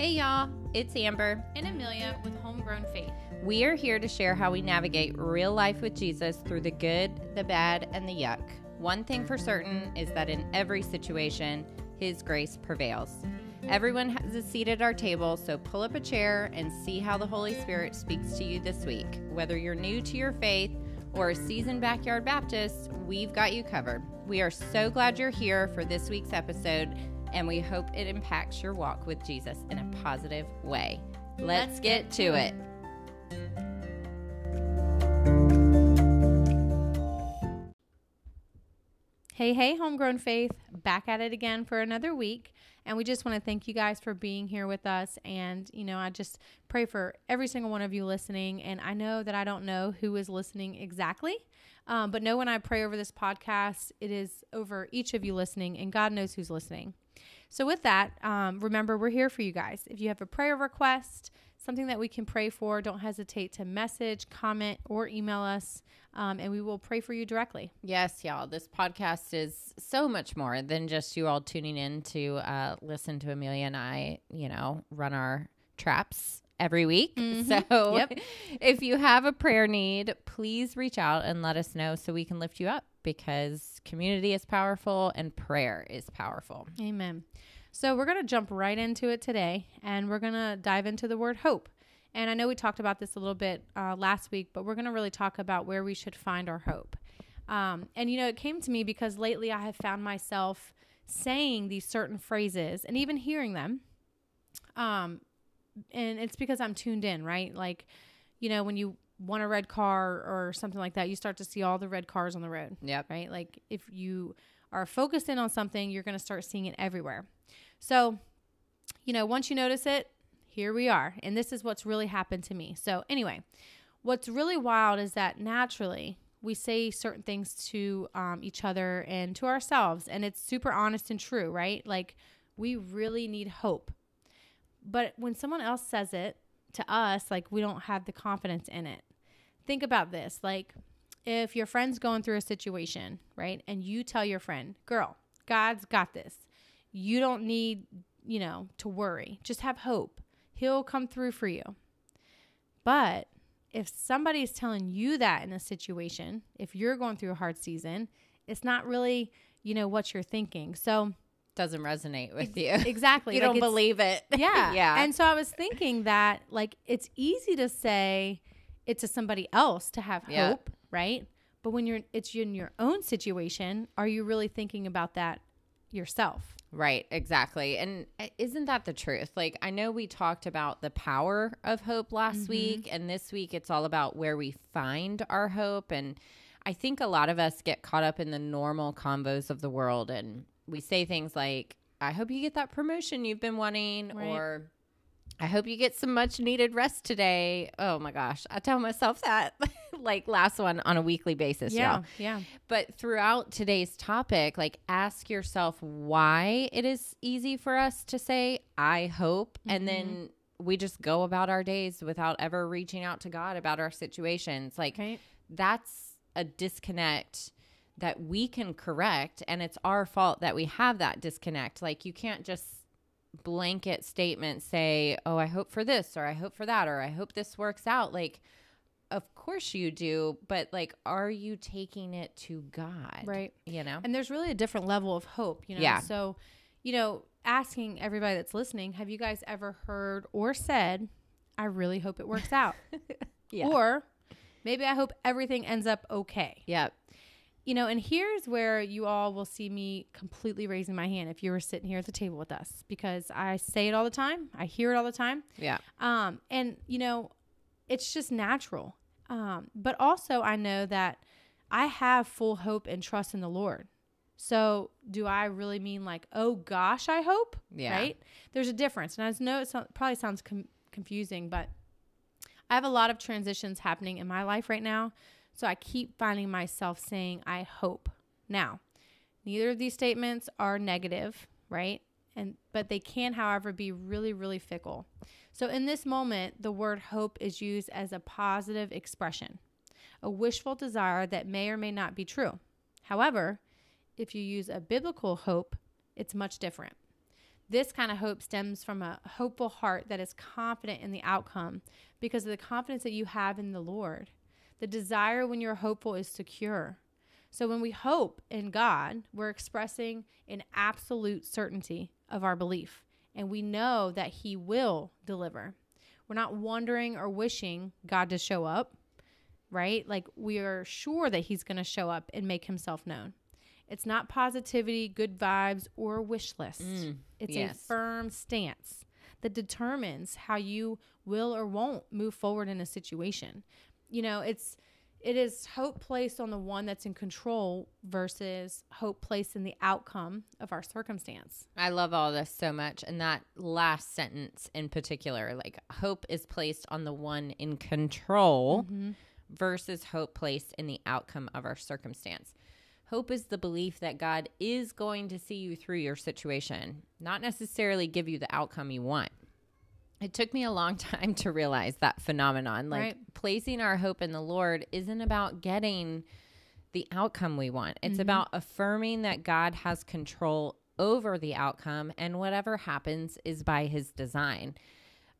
Hey y'all, it's Amber. and Amelia with Homegrown Faith. We are here to share how we navigate real life with Jesus through the good, the bad, and the yuck. One thing for certain is that in every situation, His grace prevails. Everyone has a seat at our table, so pull up a chair and see how the Holy Spirit speaks to you this week. Whether you're new to your faith or a seasoned backyard Baptist, we've got you covered. We are so glad you're here for this week's episode, and we hope it impacts your walk with Jesus in a positive way. Let's, get to it. Hey, hey, Homegrown Faith, back at it again for another week. And we just want to thank you guys for being here with us. And, you know, I just pray for every single one of you listening. And I know that I don't know who is listening exactly, um, but know when I pray over this podcast, it is over each of you listening, and God knows who's listening. So, with that, um, remember, we're here for you guys. If you have a prayer request, something that we can pray for, don't hesitate to message, comment, or email us, um, and we will pray for you directly. Yes, y'all. This podcast is so much more than just you all tuning in to uh, listen to Amelia and I, you know, run our traps every week. So Yep. if you have a prayer need, please reach out and let us know so we can lift you up because community is powerful and prayer is powerful. Amen. So we're going to jump right into it today, and we're going to dive into the word hope. And I know we talked about this a little bit uh, last week, but we're going to really talk about where we should find our hope. Um, and you know, it came to me because lately I have found myself saying these certain phrases and even hearing them. Um, and it's because I'm tuned in, right? Like, you know, when you want a red car or something like that, you start to see all the red cars on the road Yep. right? Like if you are focused in on something, you're going to start seeing it everywhere. So, you know, once you notice it, here we are. And this is what's really happened to me. So, anyway, what's really wild is that naturally we say certain things to um, each other and to ourselves, and it's super honest and true, right? Like we really need hope. But when someone else says it to us, like we don't have the confidence in it. Think about this like, if your friend's going through a situation, right? And you tell your friend, girl, God's got this. You don't need, you know, to worry. Just have hope. He'll come through for you. But if somebody is telling you that in a situation, if you're going through a hard season, it's not really, you know, what you're thinking. So, Doesn't resonate with you. exactly. you like don't believe it. yeah. yeah. And so I was thinking that like it's easy to say it to somebody else to have Yeah. hope, right? But when you're it's in your own situation, are you really thinking about that yourself? Right, exactly. And uh, isn't that the truth? Like, I know we talked about the power of hope last week, and this week it's all about where we find our hope. And I think a lot of us get caught up in the normal convos of the world, and we say things like, I hope you get that promotion you've been wanting, Right. or I hope you get some much needed rest today. Oh my gosh, I tell myself that like last one on a weekly basis. y'all. Yeah. But throughout today's topic, like ask yourself why it is easy for us to say, I hope. And then mm-hmm. we just go about our days without ever reaching out to God about our situations. Like Right. that's a disconnect that we can correct. And it's our fault that we have that disconnect. Like you can't just blanket statement say, oh, I hope for this or I hope for that or I hope this works out. Like, of course you do, but like, are you taking it to God? Right. You know? And there's really a different level of hope, you know. Yeah. So, you know, asking everybody that's listening, have you guys ever heard or said, I really hope it works out? Yeah. Or maybe I hope everything ends up okay. Yep. You know, and here's where you all will see me completely raising my hand if you were sitting here at the table with us because I say it all the time. I hear it all the time. Yeah. Um, and you know, it's just natural. Um, but also I know that I have full hope and trust in the Lord. So do I really mean like, oh gosh, I hope? Yeah. Right? There's a difference. And I know it so- probably sounds com- confusing, but I have a lot of transitions happening in my life right now. So I keep finding myself saying, I hope. Now, neither of these statements are negative, right? And but they can, however, be really, really fickle. So in this moment, the word hope is used as a positive expression, a wishful desire that may or may not be true. However, if you use a biblical hope, it's much different. This kind of hope stems from a hopeful heart that is confident in the outcome because of the confidence that you have in the Lord. The desire when you're hopeful is secure. So when we hope in God, we're expressing an absolute certainty of our belief, and we know that He will deliver. We're not wondering or wishing God to show up, right? Like we are sure that He's going to show up and make Himself known. It's not positivity, good vibes, or wish list. Mm, it's yes. a firm stance that determines how you will or won't move forward in a situation. You know, it's it is hope placed on the one that's in control versus hope placed in the outcome of our circumstance. I love all this so much. And that last sentence in particular, like hope is placed on the one in control mm-hmm. versus hope placed in the outcome of our circumstance. Hope is the belief that God is going to see you through your situation, not necessarily give you the outcome you want. It took me a long time to realize that phenomenon. Like Right. placing our hope in the Lord isn't about getting the outcome we want. It's Mm-hmm. about affirming that God has control over the outcome and whatever happens is by his design.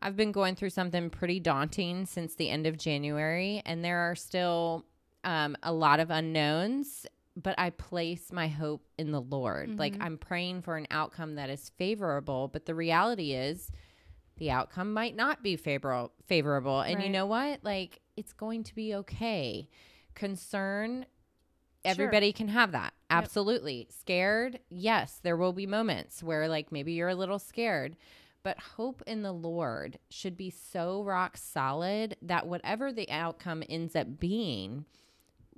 I've been going through something pretty daunting since the end of January, and there are still um, a lot of unknowns, but I place my hope in the Lord. Like Mm-hmm. I'm praying for an outcome that is favorable, but the reality is the outcome might not be favorable favorable. And you know what? Like it's going to be okay. Concern Sure. everybody can have that. Absolutely. Scared? Yes, there will be moments where like maybe you're a little scared. But hope in the Lord should be so rock solid that whatever the outcome ends up being,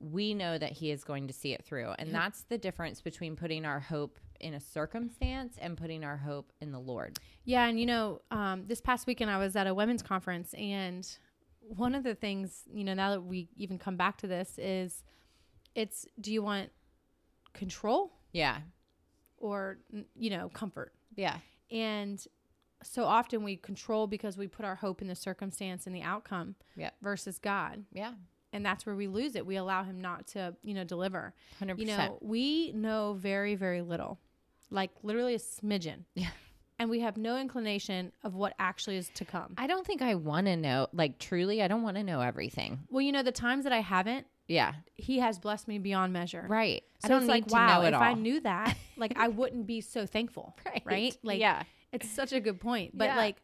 we know that He is going to see it through. And that's the difference between putting our hope in a circumstance and putting our hope in the Lord. Yeah, and you know, um, this past weekend I was at a women's conference, and one of the things, you know, now that we even come back to this, is it's do you want control Yeah. or you know comfort? Yeah. And so often we control because we put our hope in the circumstance and the outcome Yep. versus God, Yeah. And that's where we lose it. We allow Him not to, you know, deliver. 100%. You know, we know very, very little, like literally a smidgen. Yeah. And we have no inclination of what actually is to come. I don't think I want to know, like, truly, I don't want to know everything. Well, you know, the times that I haven't, Yeah. he has blessed me beyond measure. Right. So I don't it's like, to wow, know it if all. I knew that, like I wouldn't be so thankful. Right. Like yeah. it's such a good point. But Yeah. like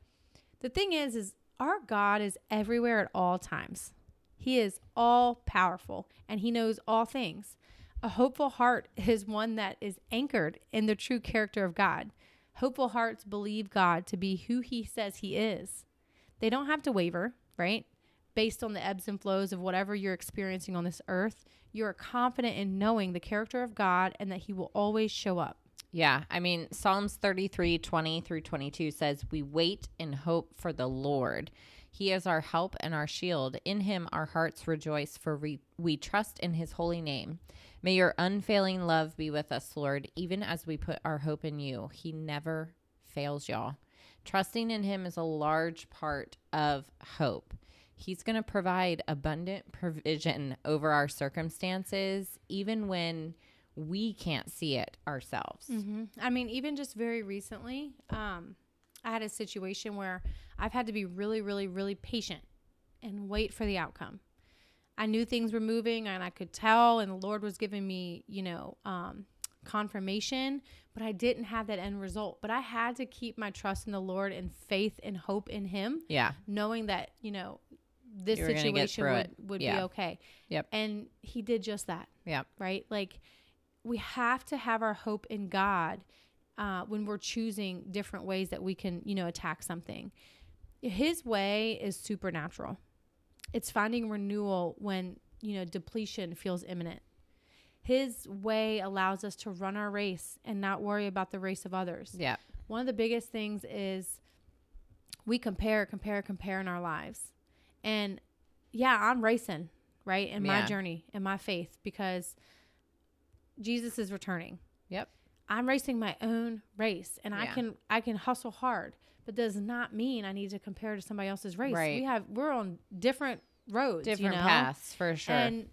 the thing is, is our God is everywhere at all times. He is all powerful and he knows all things. A hopeful heart is one that is anchored in the true character of God. Hopeful hearts believe God to be who he says he is. They don't have to waver, right? Based on the ebbs and flows of whatever you're experiencing on this earth, you are confident in knowing the character of God and that he will always show up. Yeah. I mean, Psalms 33 20 through 22 says, We wait in hope for the Lord. He is our help and our shield. In him our hearts rejoice, for we, we trust in his holy name. May your unfailing love be with us, Lord, even as we put our hope in you. He never fails, y'all. Trusting in him is a large part of hope. He's going to provide abundant provision over our circumstances, even when we can't see it ourselves. Mm-hmm. I mean, even just very recently, um, I had a situation where I've had to be really, really, really patient and wait for the outcome. I knew things were moving and I could tell, and the Lord was giving me, you know, um, confirmation, but I didn't have that end result. But I had to keep my trust in the Lord and faith and hope in Him, Yeah. knowing that, you know, this You situation would, would be okay. Yep. And He did just that Yep. right? Like we have to have our hope in God uh, when we're choosing different ways that we can, you know, attack something. His way is supernatural. It's finding renewal when, you know, depletion feels imminent. His way allows us to run our race and not worry about the race of others. Yep. One of the biggest things is we compare, compare, compare in our lives. And yeah, I'm racing, right? In my journey, in my faith, because Jesus is returning. Yep. I'm racing my own race and I can I can hustle hard, but does not mean I need to compare to somebody else's race. Right. We have we're on different roads, Different you know? paths for sure. And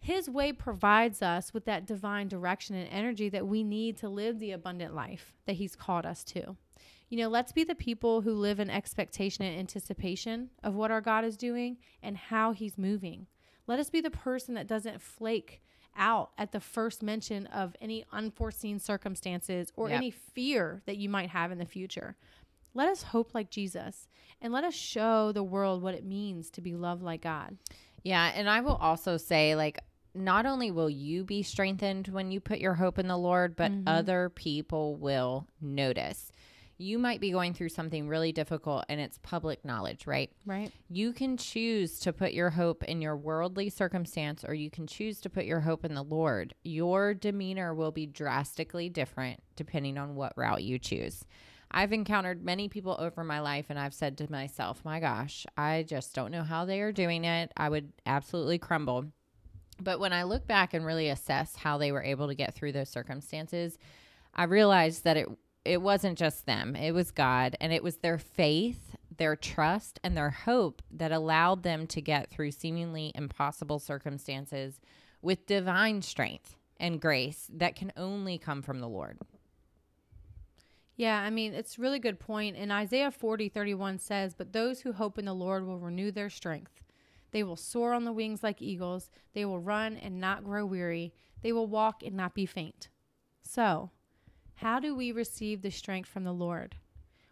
His way provides us with that divine direction and energy that we need to live the abundant life that He's called us to. You know, let's be the people who live in expectation and anticipation of what our God is doing and how He's moving. Let us be the person that doesn't flake out at the first mention of any unforeseen circumstances or Yep. any fear that you might have in the future. Let us hope like Jesus and let us show the world what it means to be loved like God. Yeah, and I will also say like not only will you be strengthened when you put your hope in the Lord, but mm-hmm. other people will notice. You might be going through something really difficult and it's public knowledge, right? Right? You can choose to put your hope in your worldly circumstance or you can choose to put your hope in the Lord. Your demeanor will be drastically different depending on what route you choose. I've encountered many people over my life and I've said to myself, my gosh, I just don't know how they are doing it. I would absolutely crumble. But when I look back and really assess how they were able to get through those circumstances, I realized that it it wasn't just them. It was God and it was their faith, their trust and their hope that allowed them to get through seemingly impossible circumstances with divine strength and grace that can only come from the Lord. Yeah, I mean, it's really good point. And Isaiah 40, 31 says, But those who hope in the Lord will renew their strength. They will soar on the wings like eagles. They will run and not grow weary. They will walk and not be faint. So, how do we receive the strength from the Lord?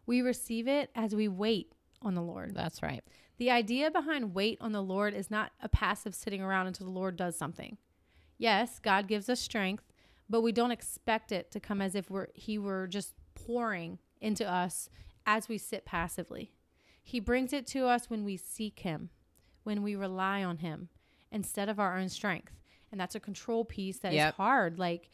We receive it as we wait on the Lord. That's right. The idea behind wait on the Lord is not a passive sitting around until the Lord does something. Yes, God gives us strength, but we don't expect it to come as if we're he were just pouring into us as we sit passively. He brings it to us when we seek him, when we rely on him instead of our own strength. And that's a control piece that is Yep. hard. Like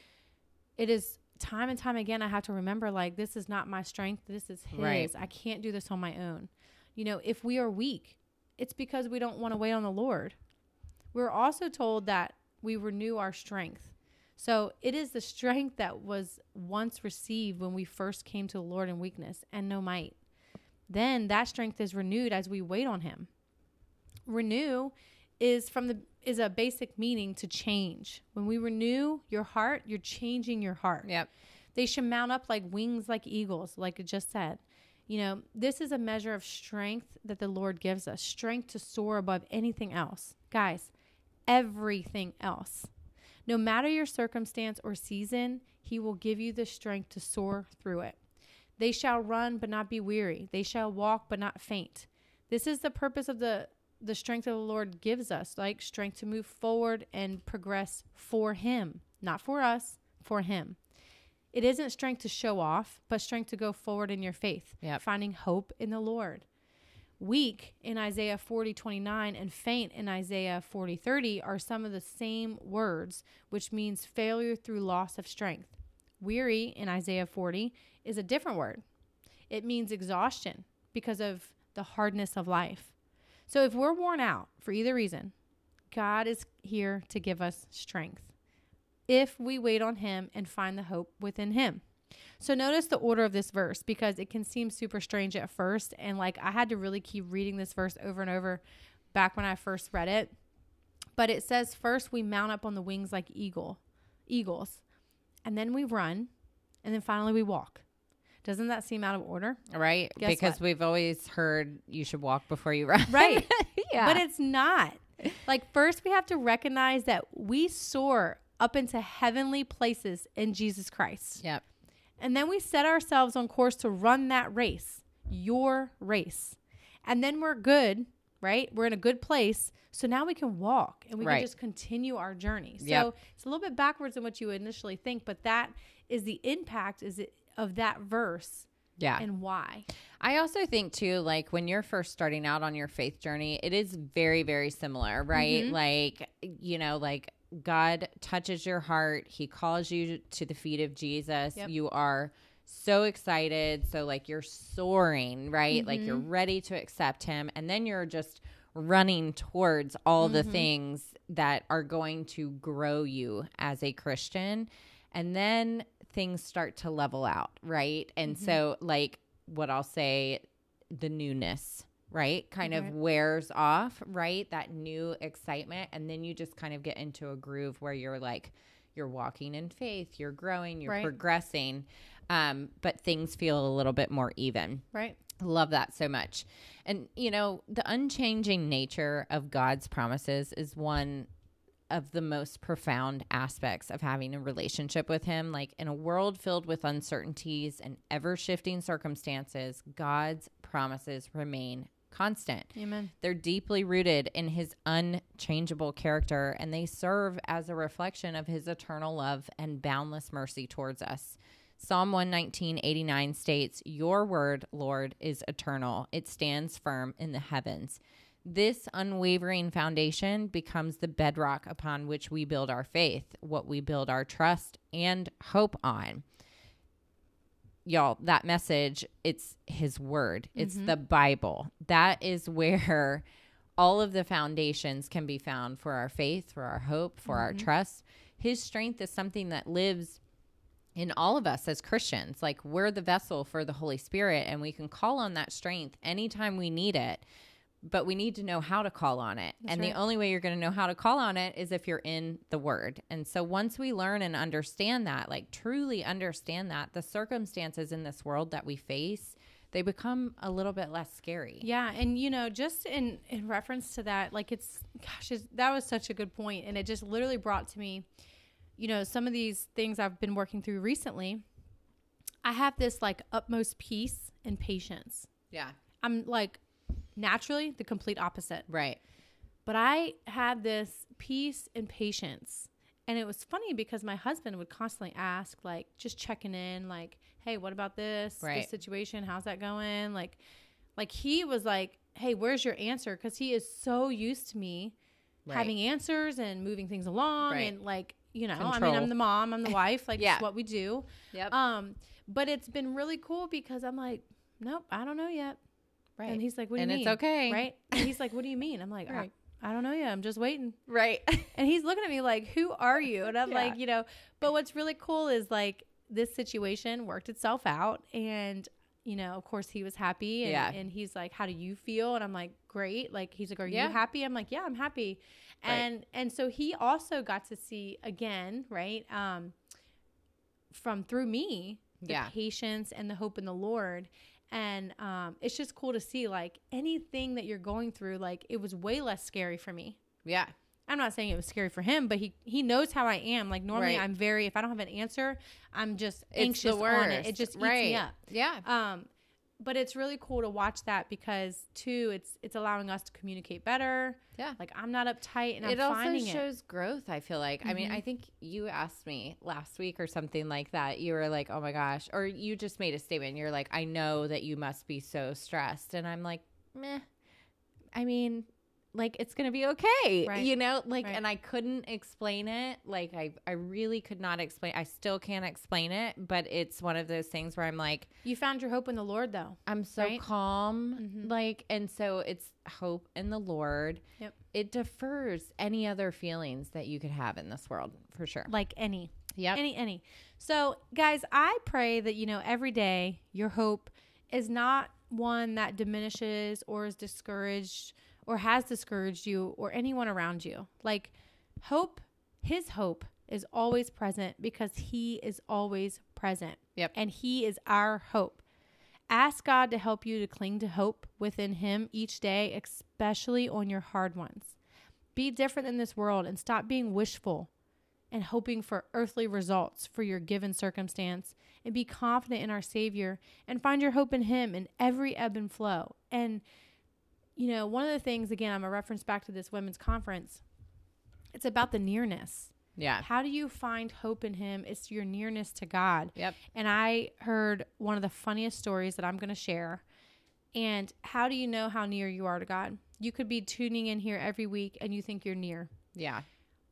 it is time and time again I have to remember like this is not my strength, this is his. Right. I can't do this on my own. You know, if we are weak, it's because we don't want to wait on the Lord. We're also told that we renew our strength. So it is the strength that was once received when we first came to the Lord in weakness and no might. Then that strength is renewed as we wait on him. Renew is from the is a basic meaning to change. When we renew your heart, you're changing your heart. Yep. They should mount up like wings like eagles, like it just said. You know, this is a measure of strength that the Lord gives us strength to soar above anything else. Guys, everything else. No matter your circumstance or season, He will give you the strength to soar through it. They shall run but not be weary. They shall walk but not faint. This is the purpose of the the strength of the Lord gives us, like strength to move forward and progress for Him, not for us, for Him. It isn't strength to show off, but strength to go forward in your faith, Yep. finding hope in the Lord. Weak in Isaiah 40, 29 and faint in Isaiah 40, 30 are some of the same words, which means failure through loss of strength. Weary in Isaiah 40 is a different word. It means exhaustion because of the hardness of life. So if we're worn out for either reason, God is here to give us strength if we wait on Him and find the hope within Him. So notice the order of this verse because it can seem super strange at first. And like I had to really keep reading this verse over and over back when I first read it. But it says first we mount up on the wings like eagle, eagles, and then we run, and then finally we walk. Doesn't that seem out of order? Right? Guess because what? we've always heard you should walk before you run. Right. yeah. But it's not. Like, first, we have to recognize that we soar up into heavenly places in Jesus Christ. yep. And then we set ourselves on course to run that race, your race. And then we're good, right? We're in a good place. So now we can walk and we Right. can just continue our journey. So Yep. it's a little bit backwards than what you would initially think, but that is the impact is it of that verse Yeah. and why. I also think too, like when you're first starting out on your faith journey, it is very, very similar, right? Mhm. Like, you know, like God touches your heart, He calls you to the feet of Jesus. Yep. You are so excited. So, like, you're soaring, right? Like, you're Mm-hmm. ready to accept Him. And then you're just running towards all the Mhm. things that are going to grow you as a Christian. And then things start to level out, right? And Mhm. so, like, what I'll say, the newness right? Kind of wears off, right? That new excitement. And then you just kind of get into a groove where you're like, you're walking in faith, you're growing, you're Right. progressing, um, but things feel a little bit more even. Right. Love that so much. And, you know, the unchanging nature of God's promises is one of the most profound aspects of having a relationship with Him. Like in a world filled with uncertainties and ever shifting circumstances, God's promises remain constant. Amen. They're deeply rooted in his unchangeable character and they serve as a reflection of his eternal love and boundless mercy towards us. Psalm 119:89 states, "Your word, Lord, is eternal. It stands firm in the heavens." This unwavering foundation becomes the bedrock upon which we build our faith, what we build our trust and hope on. Y'all that message it's his word. It's mm-hmm. the bible. That is where all of the foundations can be found for our faith for our hope for our mm-hmm. trust. His strength is something that lives in all of us as christians. Like we're the vessel for the holy spirit and we can call on that strength anytime we need it but we need to know how to call on it. and right. the only way you're going to know how to call on it is if you're in the word. And so once we learn and understand that, like truly understand that, the circumstances in this world that we face, they become a little bit less scary. Yeah, and you know, just in in reference to that, like it's gosh, it's, that was such a good point, and it just literally brought to me, you know, some of these things I've been working through recently. I have this like utmost peace and patience. Yeah. I'm like naturally the complete opposite, Right. but I had this peace and patience. And it was funny because my husband would constantly ask, like, just checking in, like, hey, what about this, Right. this situation? How's that going? Like, like he was like, hey, where's your answer? Because he is so used to me Right. having answers and moving things along, Right. and like, you know, I mean, I'm the mom, I'm the wife, like, Yeah. it's what we do. Yep. Um, but it's been really cool because I'm like, nope, I don't know yet. Right. And he's like, what do and you it's mean? okay. Right? And he's like, what do you mean? I'm like, Right. I, I don't know yet. I'm just waiting. Right. And he's looking at me like, who are you? And I'm Yeah. like, you know, but what's really cool is like this situation worked itself out. And, you know, of course he was happy. And, Yeah. and he's like, how do you feel? And I'm like, great. Like, he's like, are Yeah. you happy? I'm like, yeah, I'm happy. Right. And, and so he also got to see again, right? Um, from through me, the Yeah. patience and the hope in the Lord. And um, it's just cool to see like anything that you're going through, like it was way less scary for me. yeah. I'm not saying it was scary for him, but he he knows how I am. Like normally, Right. I'm very if I don't have an answer, I'm just anxious on it. It just eats right. me up. Yeah. Um, but it's really cool to watch that because too, it's it's allowing us to communicate better. Yeah. Like I'm not uptight and it I'm also finding it. Also shows growth i feel like i mean i mm-hmm. think you asked me last week or something like that you were like oh my gosh or you just made a statement you're like i know that you must be so stressed and i'm like meh i mean like it's gonna be okay Right. you know like Right. and i couldn't explain it like i i really could not explain i still can't explain it but it's one of those things where i'm like You found your hope in the Lord, though. I'm so Right? calm. Mhm. Like, and so it's hope in the Lord. Yep. It defers any other feelings that you could have in this world for sure. Like any, Yep. any, any. So, guys, I pray that you know every day your hope is not one that diminishes or is discouraged or has discouraged you or anyone around you. Like hope, his hope is always present because he is always present. Yep. And he is our hope. Ask God to help you to cling to hope within him each day, especially on your hard ones. Be different in this world and stop being wishful and hoping for earthly results for your given circumstance and be confident in our Savior and find your hope in Him in every ebb and flow. And, you know, one of the things, again, I'm a reference back to this women's conference, it's about the nearness. Yeah. How do you find hope in Him? It's your nearness to God. Yep. And I heard one of the funniest stories that I'm going to share. And how do you know how near you are to God? You could be tuning in here every week and you think you're near. Yeah.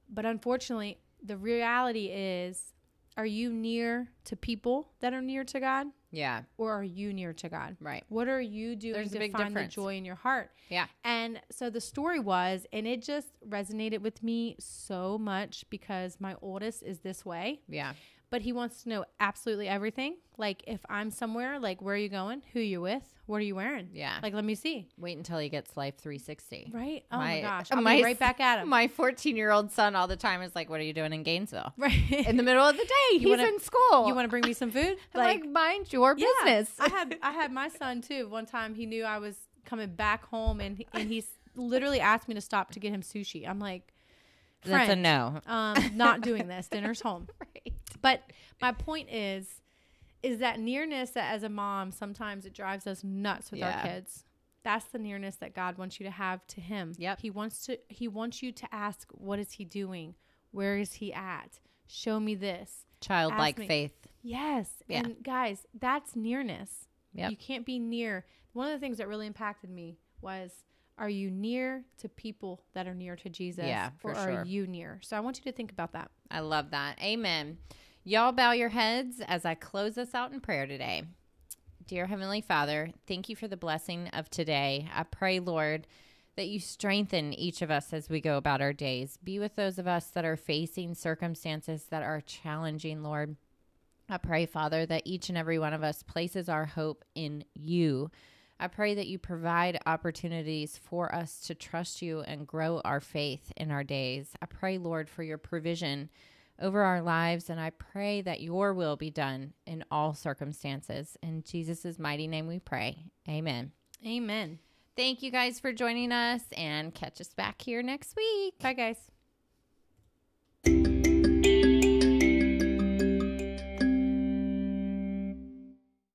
But unfortunately, the reality is are you near to people that are near to God Yeah. or are you near to God? Right. What are you doing There's a to find difference. the joy in your heart? Yeah. And so the story was, and it just resonated with me so much because my oldest is this way. Yeah. But he wants to know absolutely everything. Like if I'm somewhere, like where are you going? Who you with? What are you wearing? Yeah. Like let me see. Wait until he gets Life 360. Right? Oh my, My- gosh. I'll my be right back at him. My 14 year old son all the time is like, What are you doing in Gainesville? right. In the middle of the day, he's wanna- in school. you want to bring me some food? I'm like, mind your Yeah. business. I had I had my son too. One time he knew I was coming back home and he- and he literally asked me to stop to get him sushi. I'm like, That's a no. Um, not doing this. Dinner's home. Right. But my point is, is that nearness that as a mom sometimes it drives us nuts with Yeah. our kids. That's the nearness that God wants you to have to Him. Yep. He wants to. He wants you to ask, "What is He doing? Where is He at? Show me this." Childlike me- faith. Yes. Yeah. And guys, that's nearness. Yep. You can't be near. One of the things that really impacted me was are you near to people that are near to Jesus? Yeah, for or sure. are you near? So I want you to think about that. I love that. Amen. Y'all bow your heads as I close us out in prayer today. Dear Heavenly Father, thank you for the blessing of today. I pray, Lord, that you strengthen each of us as we go about our days. Be with those of us that are facing circumstances that are challenging, Lord. I pray, Father, that each and every one of us places our hope in you. I pray that you provide opportunities for us to trust you and grow our faith in our days. I pray, Lord, for your provision over our lives, and I pray that your will be done in all circumstances. In Jesus' mighty name we pray. Amen. Amen. Thank you guys for joining us, and catch us back here next week. Bye, guys.